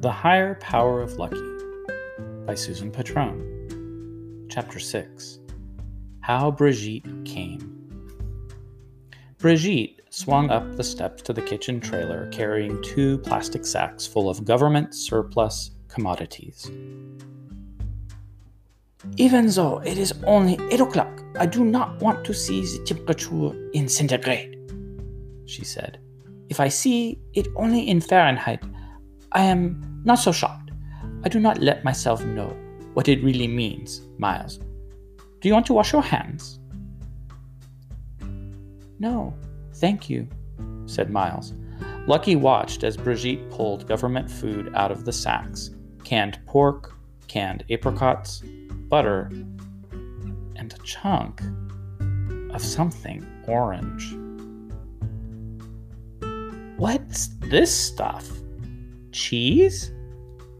The Higher Power of Lucky by Susan Patron. Chapter 6 How Brigitte Came. Brigitte swung up the steps to the kitchen trailer carrying two plastic sacks full of government surplus commodities. Even though it is only 8 o'clock, I do not want to see the temperature in centigrade, she said. If I see it only in Fahrenheit, I am not so shocked. I do not let myself know what it really means, Miles. Do you want to wash your hands? No, thank you, said Miles. Lucky watched as Brigitte pulled government food out of the sacks canned pork, canned apricots, butter, and a chunk of something orange. What's this stuff? Cheese?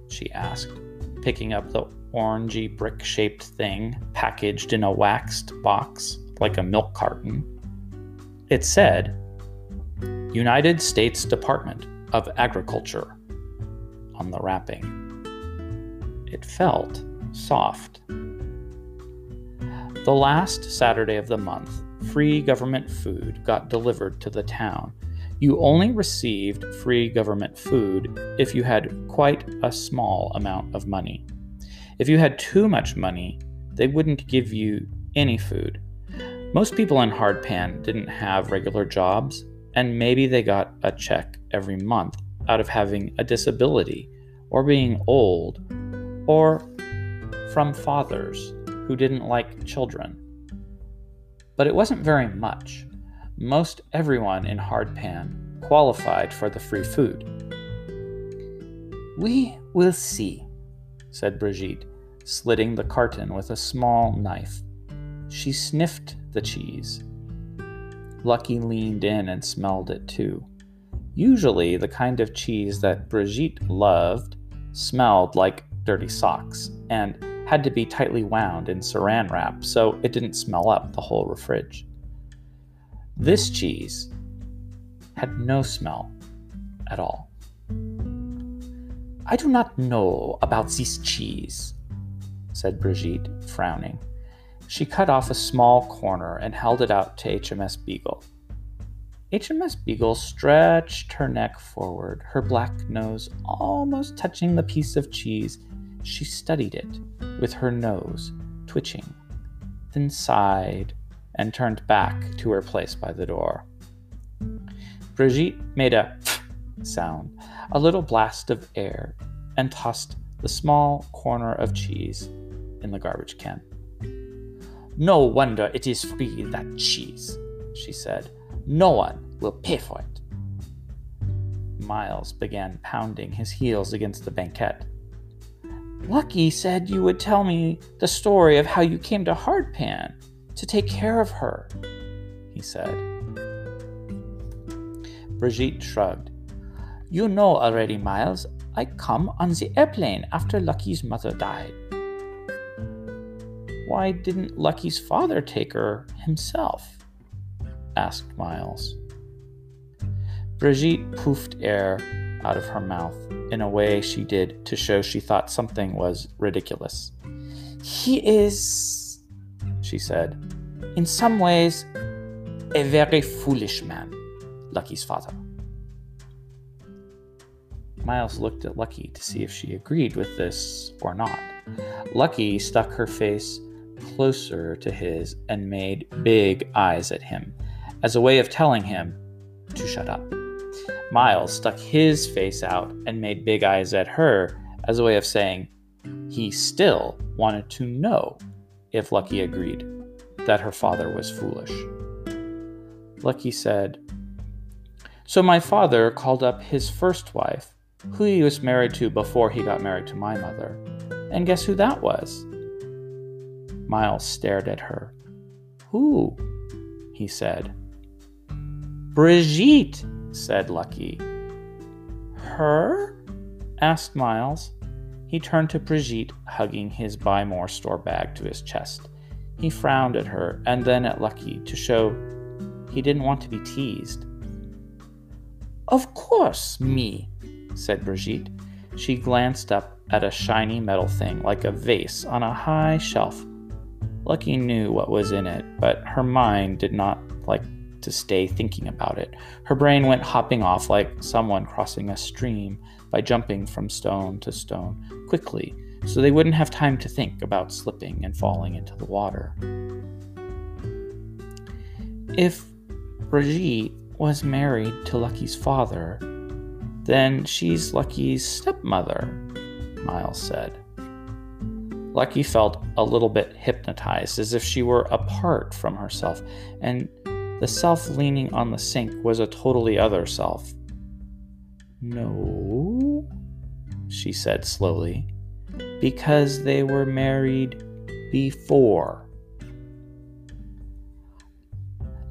she asked, picking up the orangey brick shaped thing packaged in a waxed box like a milk carton. It said, United States Department of Agriculture on the wrapping. It felt soft. The last Saturday of the month, free government food got delivered to the town. You only received free government food if you had quite a small amount of money. If you had too much money, they wouldn't give you any food. Most people in Hardpan didn't have regular jobs, and maybe they got a check every month out of having a disability, or being old, or from fathers who didn't like children. But it wasn't very much. Most everyone in Hardpan qualified for the free food. We will see, said Brigitte, slitting the carton with a small knife. She sniffed the cheese. Lucky leaned in and smelled it too. Usually, the kind of cheese that Brigitte loved smelled like dirty socks and had to be tightly wound in saran wrap so it didn't smell up the whole fridge. This cheese had no smell at all. I do not know about this cheese, said Brigitte, frowning. She cut off a small corner and held it out to HMS Beagle. HMS Beagle stretched her neck forward, her black nose almost touching the piece of cheese she studied it with her nose twitching, then sighed and turned back to her place by the door. Brigitte made a sound, a little blast of air, and tossed the small corner of cheese in the garbage can. No wonder it is free, that cheese, she said. No one will pay for it. Miles began pounding his heels against the banquette. Lucky said you would tell me the story of how you came to Hardpan to take care of her, he said. Brigitte shrugged. You know already, Miles. I come on the airplane after Lucky's mother died. Why didn't Lucky's father take her himself? asked Miles. Brigitte poofed air out of her mouth in a way she did to show she thought something was ridiculous. He is, she said, in some ways, a very foolish man, Lucky's father. Miles looked at Lucky to see if she agreed with this or not. Lucky stuck her face closer to his and made big eyes at him, as a way of telling him to shut up. Miles stuck his face out and made big eyes at her as a way of saying he still wanted to know if Lucky agreed that her father was foolish. Lucky said, So my father called up his first wife, who he was married to before he got married to my mother. And guess who that was? Miles stared at her. Who? he said. Brigitte, said Lucky. Her? asked Miles. He turned to Brigitte, hugging his Buy More store bag to his chest. He frowned at her and then at Lucky to show he didn't want to be teased. Of course, me, said Brigitte. she glanced up at a shiny metal thing like a vase on a high shelf. Lucky knew what was in it, but her mind did not like to stay thinking about it. Her brain went hopping off like someone crossing a stream by jumping from stone to stone quickly so they wouldn't have time to think about slipping and falling into the water. If Brigitte was married to Lucky's father, then she's Lucky's stepmother, Miles said. Lucky felt a little bit hypnotized, as if she were apart from herself, and the self leaning on the sink was a totally other self. No, she said slowly, because they were married before.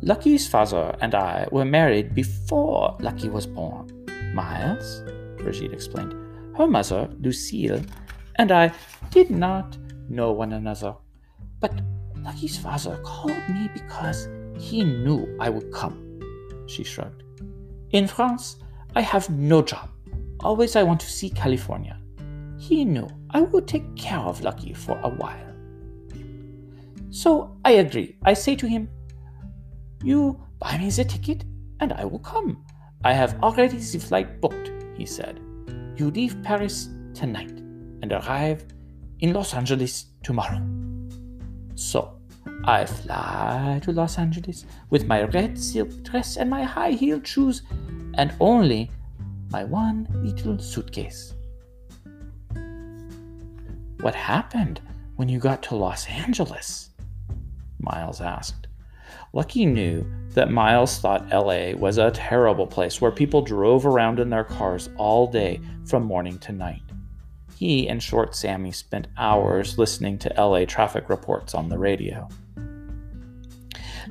Lucky's father and I were married before Lucky was born. Miles, Brigitte explained. Her mother, Lucille, and I did not know one another. But Lucky's father called me because he knew I would come. She shrugged. In France, I have no job. Always I want to see California. He knew I would take care of Lucky for a while. So I agree. I say to him, You buy me the ticket and I will come. I have already the flight booked, he said. You leave Paris tonight and arrive in Los Angeles tomorrow. So I fly to Los Angeles with my red silk dress and my high heeled shoes, and only my one little suitcase. What happened when you got to Los Angeles? Miles asked. Lucky knew that Miles thought LA was a terrible place where people drove around in their cars all day from morning to night. He and Short Sammy spent hours listening to LA traffic reports on the radio.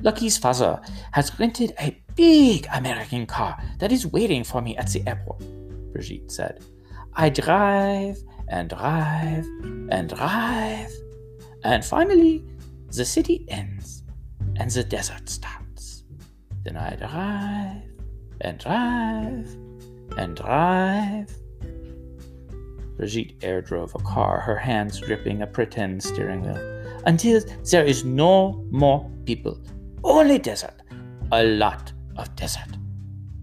Lucky's father has rented a big American car that is waiting for me at the airport, Brigitte said. I drive and drive and drive, and finally the city ends and the desert starts. Then I drive and drive and drive. Brigitte air drove a car, her hands gripping a pretend steering wheel, until there is no more people only desert. A lot of desert.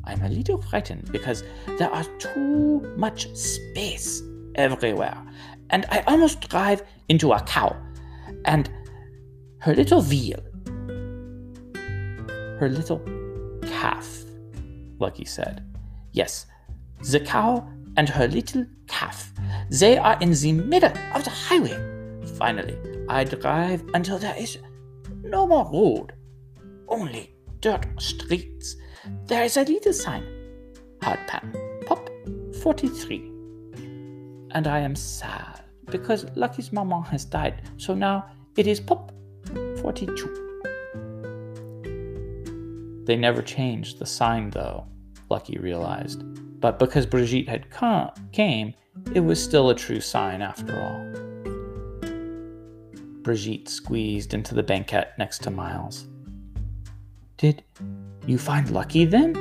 I'm a little frightened because there are too much space everywhere. And I almost drive into a cow and her little veal. Her little calf, Lucky said. Yes, the cow and her little calf. They are in the middle of the highway. Finally, I drive until there is no more road only dirt streets. There is a little sign. Hardpan. Pop 43. And I am sad because Lucky's mama has died, so now it is Pop 42. They never changed the sign though, Lucky realized. But because Brigitte had come, came, it was still a true sign after all. Brigitte squeezed into the banquette next to Miles. Did you find Lucky then?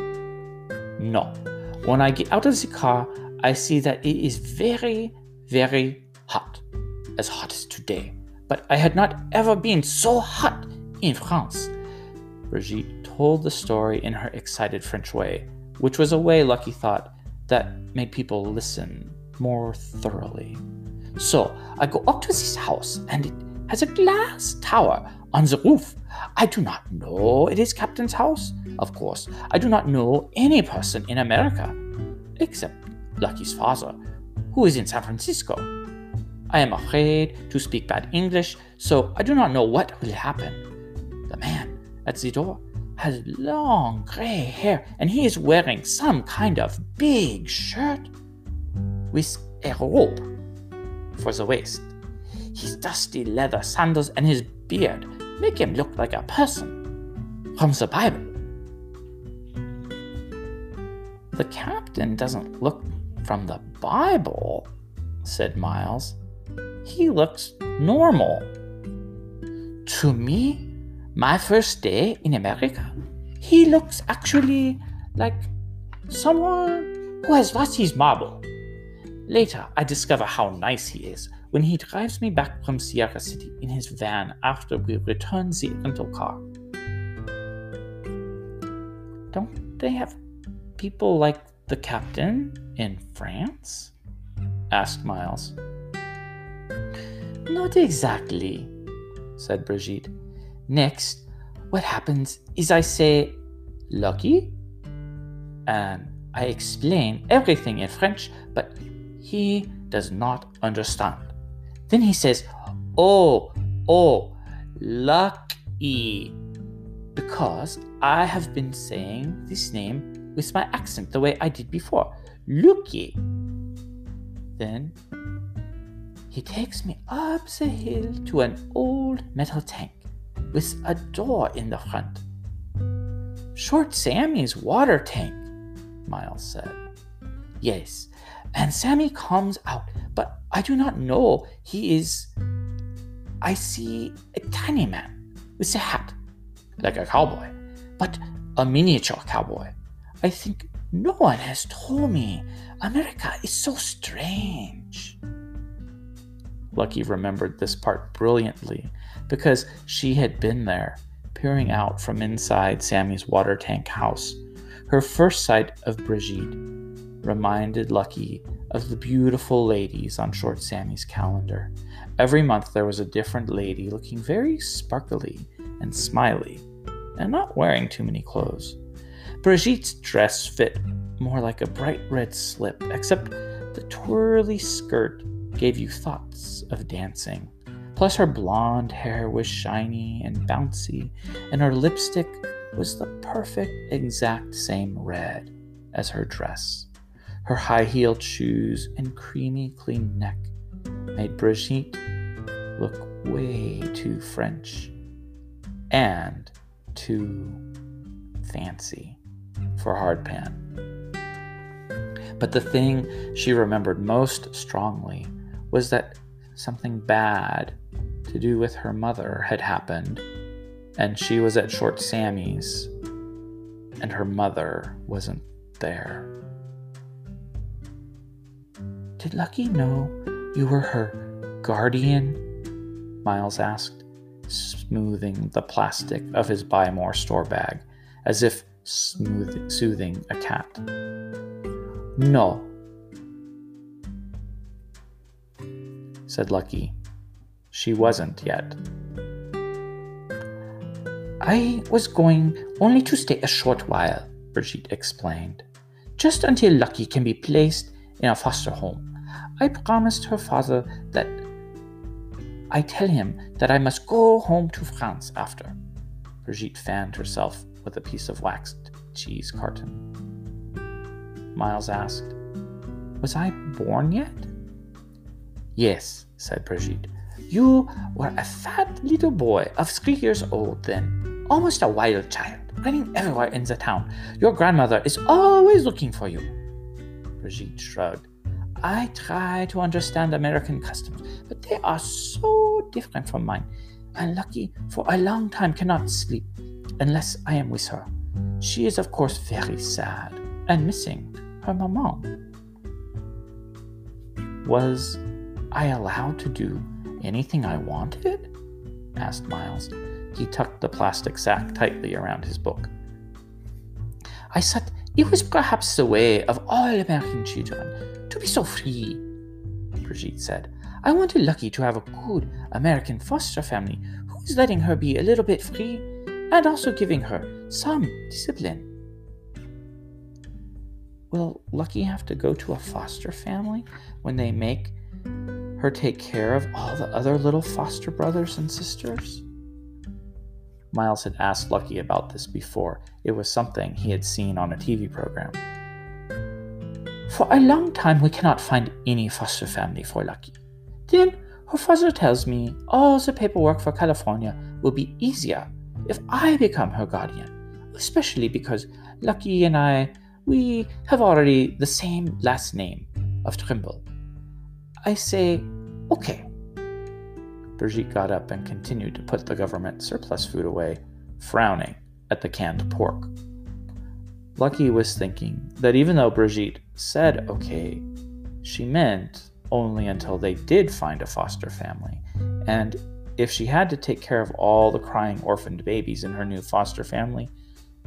No. When I get out of the car, I see that it is very, very hot. As hot as today. But I had not ever been so hot in France. Brigitte told the story in her excited French way, which was a way Lucky thought that made people listen more thoroughly. So I go up to this house, and it has a glass tower on the roof. I do not know it is Captain's house. Of course, I do not know any person in America, except Lucky's father, who is in San Francisco. I am afraid to speak bad English, so I do not know what will happen. The man at the door has long gray hair, and he is wearing some kind of big shirt with a rope for the waist. His dusty leather sandals and his beard make him look like a person from the Bible. The captain doesn't look from the Bible, said Miles. He looks normal. To me, my first day in America, he looks actually like someone who has lost his marble. Later, I discover how nice he is when he drives me back from Sierra City in his van after we return the rental car. Don't they have people like the captain in France? asked Miles. Not exactly, said Brigitte. Next, what happens is I say, Lucky? And I explain everything in French, but he does not understand. Then he says, Oh, oh, lucky. Because I have been saying this name with my accent the way I did before. Lucky. Then he takes me up the hill to an old metal tank with a door in the front. Short Sammy's water tank, Miles said. Yes, and Sammy comes out, but I do not know he is. I see a tiny man with a hat, like a cowboy, but a miniature cowboy. I think no one has told me America is so strange. Lucky remembered this part brilliantly because she had been there, peering out from inside Sammy's water tank house. Her first sight of Brigitte reminded Lucky of the beautiful ladies on Short Sammy's calendar. Every month there was a different lady looking very sparkly and smiley, and not wearing too many clothes. Brigitte's dress fit more like a bright red slip, except the twirly skirt gave you thoughts of dancing. Plus, her blonde hair was shiny and bouncy, and her lipstick was the perfect, exact same red as her dress. Her high heeled shoes and creamy clean neck made Brigitte look way too French and too fancy for hardpan. But the thing she remembered most strongly was that something bad to do with her mother had happened, and she was at Short Sammy's, and her mother wasn't there. Did Lucky know you were her guardian? Miles asked, smoothing the plastic of his Buy More store bag as if smooth, soothing a cat. No, said Lucky. She wasn't yet. I was going only to stay a short while, Brigitte explained. Just until Lucky can be placed in a foster home. I promised her father that I tell him that I must go home to France after. Brigitte fanned herself with a piece of waxed cheese carton. Miles asked, Was I born yet? Yes, said Brigitte. You were a fat little boy of three years old then, almost a wild child, running everywhere in the town. Your grandmother is always looking for you. Brigitte shrugged. I try to understand American customs, but they are so different from mine. And Lucky, for a long time, cannot sleep unless I am with her. She is, of course, very sad and missing her maman. Was I allowed to do anything I wanted? asked Miles. He tucked the plastic sack tightly around his book. I thought it was perhaps the way of all American children to be so free, Brigitte said. I wanted Lucky to have a good American foster family who is letting her be a little bit free and also giving her some discipline. Will Lucky have to go to a foster family when they make her take care of all the other little foster brothers and sisters? Miles had asked Lucky about this before. It was something he had seen on a TV program. For a long time, we cannot find any foster family for Lucky. Then her father tells me all the paperwork for California will be easier if I become her guardian, especially because Lucky and I, we have already the same last name of Trimble. I say, okay, Brigitte got up and continued to put the government surplus food away, frowning at the canned pork. Lucky was thinking that even though Brigitte said okay, she meant only until they did find a foster family. And if she had to take care of all the crying orphaned babies in her new foster family,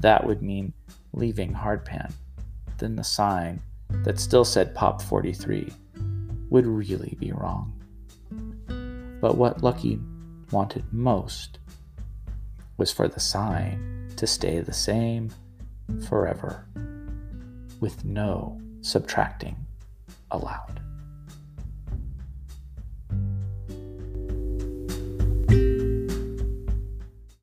that would mean leaving Hardpan. Then the sign that still said Pop 43 would really be wrong. But what Lucky wanted most was for the sign to stay the same forever, with no subtracting allowed.